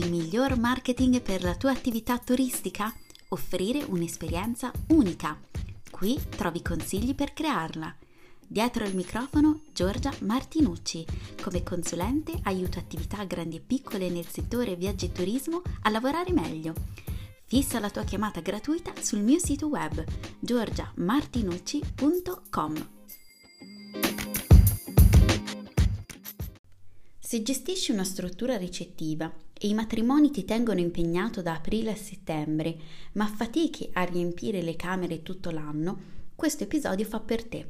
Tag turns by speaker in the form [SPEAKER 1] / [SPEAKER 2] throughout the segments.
[SPEAKER 1] Il miglior marketing per la tua attività turistica? Offrire un'esperienza unica. Qui trovi consigli per crearla. Dietro il microfono Giorgia Martinucci. Come consulente aiuto attività grandi e piccole nel settore viaggi e turismo a lavorare meglio. Fissa la tua chiamata gratuita sul mio sito web giorgiamartinucci.com. Se gestisci una struttura ricettiva e i matrimoni ti tengono impegnato da aprile a settembre, ma fatichi a riempire le camere tutto l'anno, questo episodio fa per te.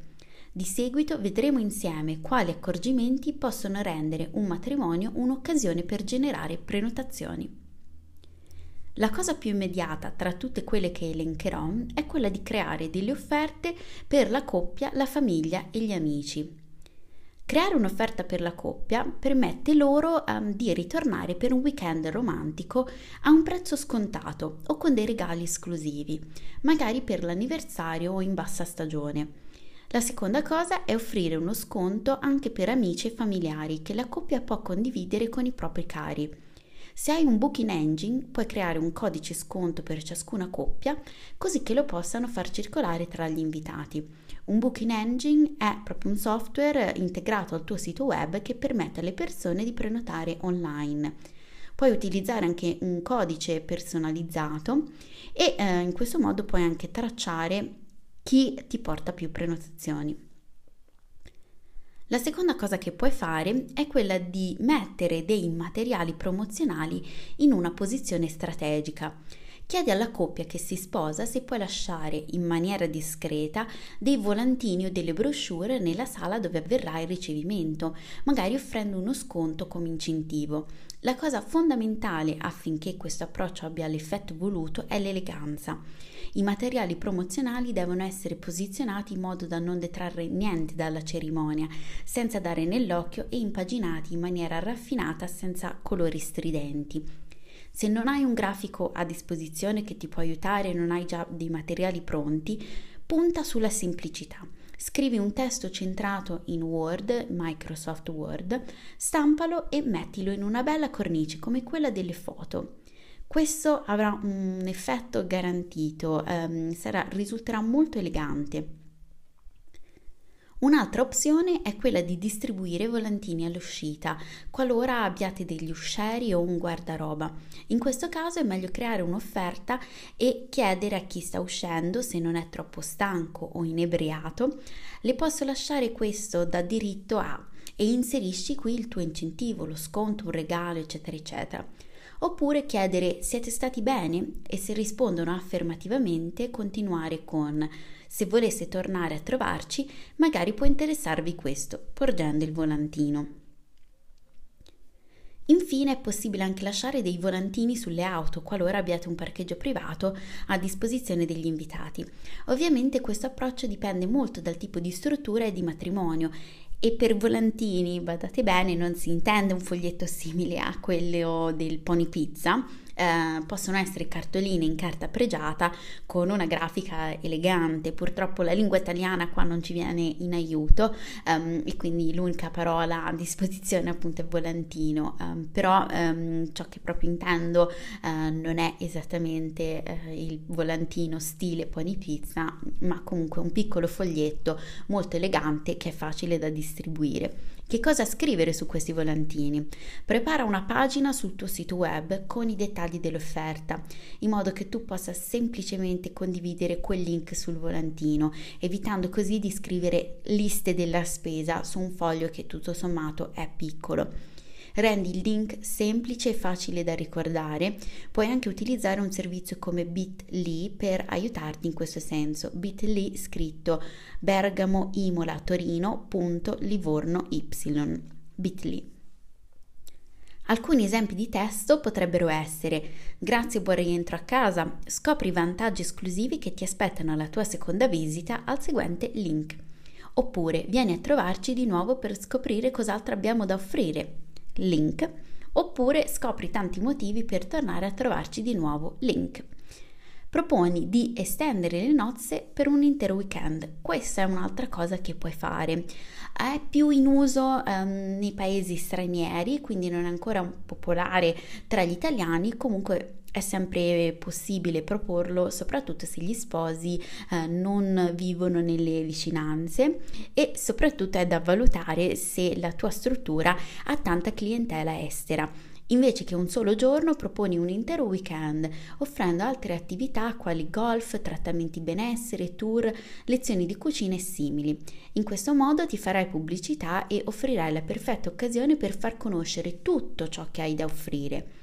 [SPEAKER 1] Di seguito vedremo insieme quali accorgimenti possono rendere un matrimonio un'occasione per generare prenotazioni. La cosa più immediata tra tutte quelle che elencherò è quella di creare delle offerte per la coppia, la famiglia e gli amici, Creare un'offerta per la coppia permette loro um, di ritornare per un weekend romantico a un prezzo scontato o con dei regali esclusivi, magari per l'anniversario o in bassa stagione. La seconda cosa è offrire uno sconto anche per amici e familiari che la coppia può condividere con i propri cari. Se hai un booking engine puoi creare un codice sconto per ciascuna coppia così che lo possano far circolare tra gli invitati. Un booking engine è proprio un software integrato al tuo sito web che permette alle persone di prenotare online. Puoi utilizzare anche un codice personalizzato e eh, in questo modo puoi anche tracciare chi ti porta più prenotazioni. La seconda cosa che puoi fare è quella di mettere dei materiali promozionali in una posizione strategica. Chiedi alla coppia che si sposa se puoi lasciare in maniera discreta dei volantini o delle brochure nella sala dove avverrà il ricevimento, magari offrendo uno sconto come incentivo. La cosa fondamentale affinché questo approccio abbia l'effetto voluto è l'eleganza. I materiali promozionali devono essere posizionati in modo da non detrarre niente dalla cerimonia, senza dare nell'occhio e impaginati in maniera raffinata senza colori stridenti. Se non hai un grafico a disposizione che ti può aiutare e non hai già dei materiali pronti, punta sulla semplicità. Scrivi un testo centrato in Word, Microsoft Word, stampalo e mettilo in una bella cornice come quella delle foto. Questo avrà un effetto garantito, ehm, sarà, risulterà molto elegante. Un'altra opzione è quella di distribuire volantini all'uscita, qualora abbiate degli uscieri o un guardaroba. In questo caso è meglio creare un'offerta e chiedere a chi sta uscendo, se non è troppo stanco o inebriato, le posso lasciare questo da diritto a e inserisci qui il tuo incentivo, lo sconto, un regalo, eccetera, eccetera. Oppure chiedere siete stati bene e se rispondono affermativamente continuare con se volesse tornare a trovarci, magari può interessarvi questo, porgendo il volantino. Infine è possibile anche lasciare dei volantini sulle auto qualora abbiate un parcheggio privato a disposizione degli invitati. Ovviamente questo approccio dipende molto dal tipo di struttura e di matrimonio e per volantini, badate bene, non si intende un foglietto simile a quello del Pony Pizza, eh, possono essere cartoline in carta pregiata con una grafica elegante. Purtroppo la lingua italiana qua non ci viene in aiuto um, e quindi l'unica parola a disposizione appunto è volantino, um, però um, ciò che proprio intendo uh, non è esattamente uh, il volantino stile pony pizza, ma comunque un piccolo foglietto molto elegante che è facile da distribuire. Che cosa scrivere su questi volantini? Prepara una pagina sul tuo sito web con i dettagli dell'offerta, in modo che tu possa semplicemente condividere quel link sul volantino, evitando così di scrivere liste della spesa su un foglio che tutto sommato è piccolo. Rendi il link semplice e facile da ricordare. Puoi anche utilizzare un servizio come Bit.ly per aiutarti in questo senso. Bit.ly scritto Bergamo Imola Torino Livorno Y. Bit.ly. Alcuni esempi di testo potrebbero essere Grazie buon rientro a casa, scopri i vantaggi esclusivi che ti aspettano alla tua seconda visita al seguente link. Oppure vieni a trovarci di nuovo per scoprire cos'altro abbiamo da offrire link, oppure scopri tanti motivi per tornare a trovarci di nuovo, link. proponi di estendere le nozze per un intero weekend. Questa è un'altra cosa che puoi fare. È più in uso um, nei paesi stranieri, quindi non è ancora popolare tra gli italiani, comunque è sempre possibile proporlo, soprattutto se gli sposi eh, non vivono nelle vicinanze e soprattutto è da valutare se la tua struttura ha tanta clientela estera. Invece che un solo giorno proponi un intero weekend, offrendo altre attività quali golf, trattamenti benessere, tour, lezioni di cucina e simili. In questo modo ti farai pubblicità e offrirai la perfetta occasione per far conoscere tutto ciò che hai da offrire.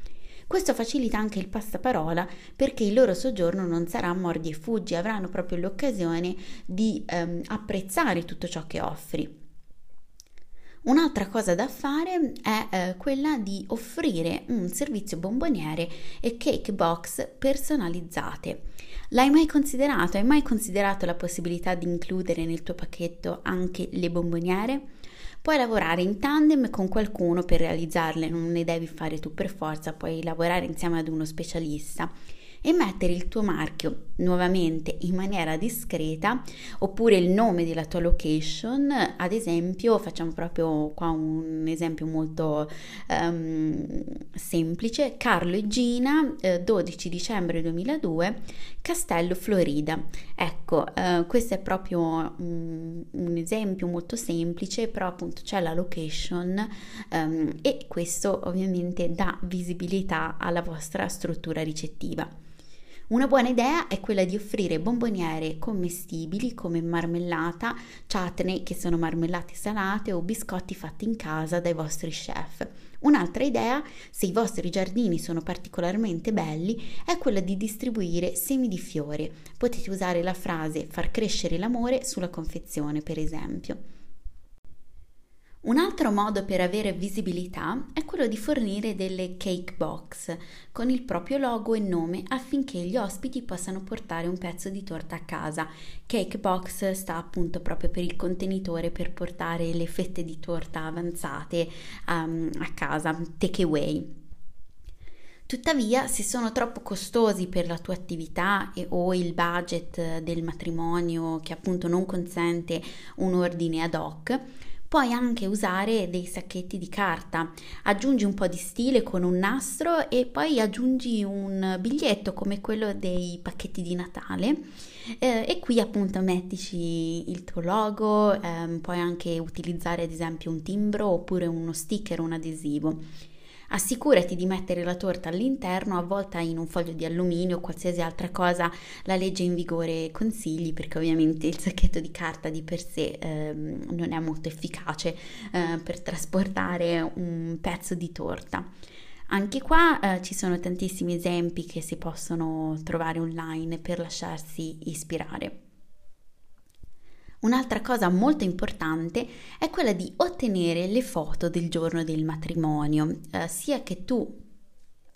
[SPEAKER 1] Questo facilita anche il passaparola perché il loro soggiorno non sarà mordi e fuggi, avranno proprio l'occasione di ehm, apprezzare tutto ciò che offri. Un'altra cosa da fare è eh, quella di offrire un servizio bomboniere e cake box personalizzate. L'hai mai considerato? Hai mai considerato la possibilità di includere nel tuo pacchetto anche le bomboniere? Puoi lavorare in tandem con qualcuno per realizzarle, non ne devi fare tu per forza, puoi lavorare insieme ad uno specialista e mettere il tuo marchio nuovamente in maniera discreta oppure il nome della tua location. Ad esempio facciamo proprio qua un esempio molto um, semplice. Carlo e Gina eh, 12 dicembre 2002 Castello Florida. Ecco uh, questo è proprio um, un esempio molto semplice però appunto c'è la location um, e questo ovviamente dà visibilità alla vostra struttura ricettiva una buona idea è quella di offrire bomboniere commestibili come marmellata, chutney che sono marmellate salate o biscotti fatti in casa dai vostri chef. Un'altra idea, se i vostri giardini sono particolarmente belli, è quella di distribuire semi di fiori. Potete usare la frase far crescere l'amore sulla confezione, per esempio. Un altro modo per avere visibilità è quello di fornire delle cake box con il proprio logo e nome affinché gli ospiti possano portare un pezzo di torta a casa. Cake box sta appunto proprio per il contenitore per portare le fette di torta avanzate um, a casa, take away. Tuttavia, se sono troppo costosi per la tua attività e, o il budget del matrimonio che appunto non consente un ordine ad hoc, Puoi anche usare dei sacchetti di carta, aggiungi un po' di stile con un nastro e poi aggiungi un biglietto come quello dei pacchetti di Natale eh, e qui appunto mettici il tuo logo, eh, puoi anche utilizzare ad esempio un timbro oppure uno sticker, un adesivo. Assicurati di mettere la torta all'interno, avvolta in un foglio di alluminio o qualsiasi altra cosa la legge in vigore consigli, perché ovviamente il sacchetto di carta di per sé eh, non è molto efficace eh, per trasportare un pezzo di torta. Anche qua eh, ci sono tantissimi esempi che si possono trovare online per lasciarsi ispirare. Un'altra cosa molto importante è quella di ottenere le foto del giorno del matrimonio, eh, sia che tu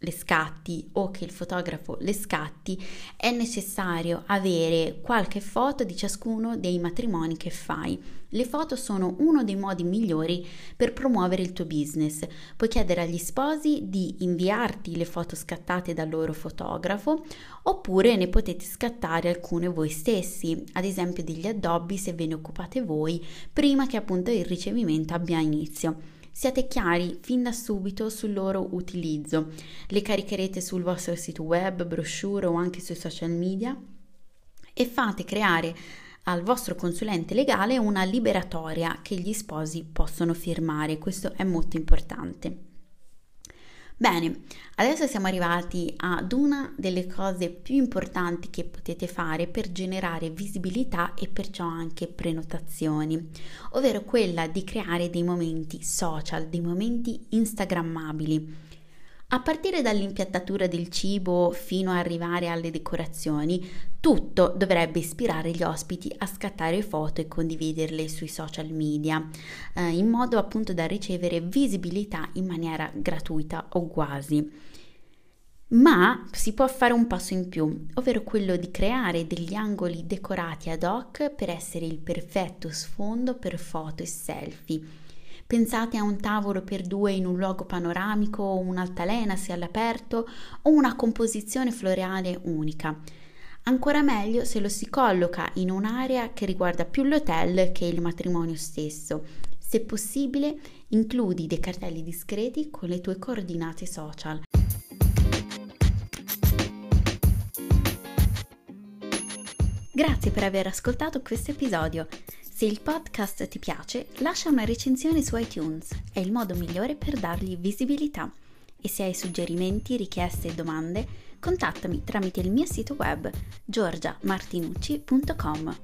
[SPEAKER 1] le scatti o che il fotografo le scatti, è necessario avere qualche foto di ciascuno dei matrimoni che fai. Le foto sono uno dei modi migliori per promuovere il tuo business. Puoi chiedere agli sposi di inviarti le foto scattate dal loro fotografo oppure ne potete scattare alcune voi stessi, ad esempio degli addobbi se ve ne occupate voi, prima che appunto il ricevimento abbia inizio. Siate chiari fin da subito sul loro utilizzo. Le caricherete sul vostro sito web, brochure o anche sui social media e fate creare al vostro consulente legale una liberatoria che gli sposi possono firmare. Questo è molto importante. Bene, adesso siamo arrivati ad una delle cose più importanti che potete fare per generare visibilità e perciò anche prenotazioni, ovvero quella di creare dei momenti social, dei momenti instagrammabili. A partire dall'impiattatura del cibo fino ad arrivare alle decorazioni, tutto dovrebbe ispirare gli ospiti a scattare foto e condividerle sui social media, eh, in modo appunto da ricevere visibilità in maniera gratuita o quasi. Ma si può fare un passo in più, ovvero quello di creare degli angoli decorati ad hoc per essere il perfetto sfondo per foto e selfie Pensate a un tavolo per due in un luogo panoramico un'altalena se all'aperto o una composizione floreale unica. Ancora meglio se lo si colloca in un'area che riguarda più l'hotel che il matrimonio stesso. Se possibile, includi dei cartelli discreti con le tue coordinate social. Grazie per aver ascoltato questo episodio. Se il podcast ti piace, lascia una recensione su iTunes, è il modo migliore per dargli visibilità. E se hai suggerimenti, richieste e domande, contattami tramite il mio sito web giorgiamartinucci.com.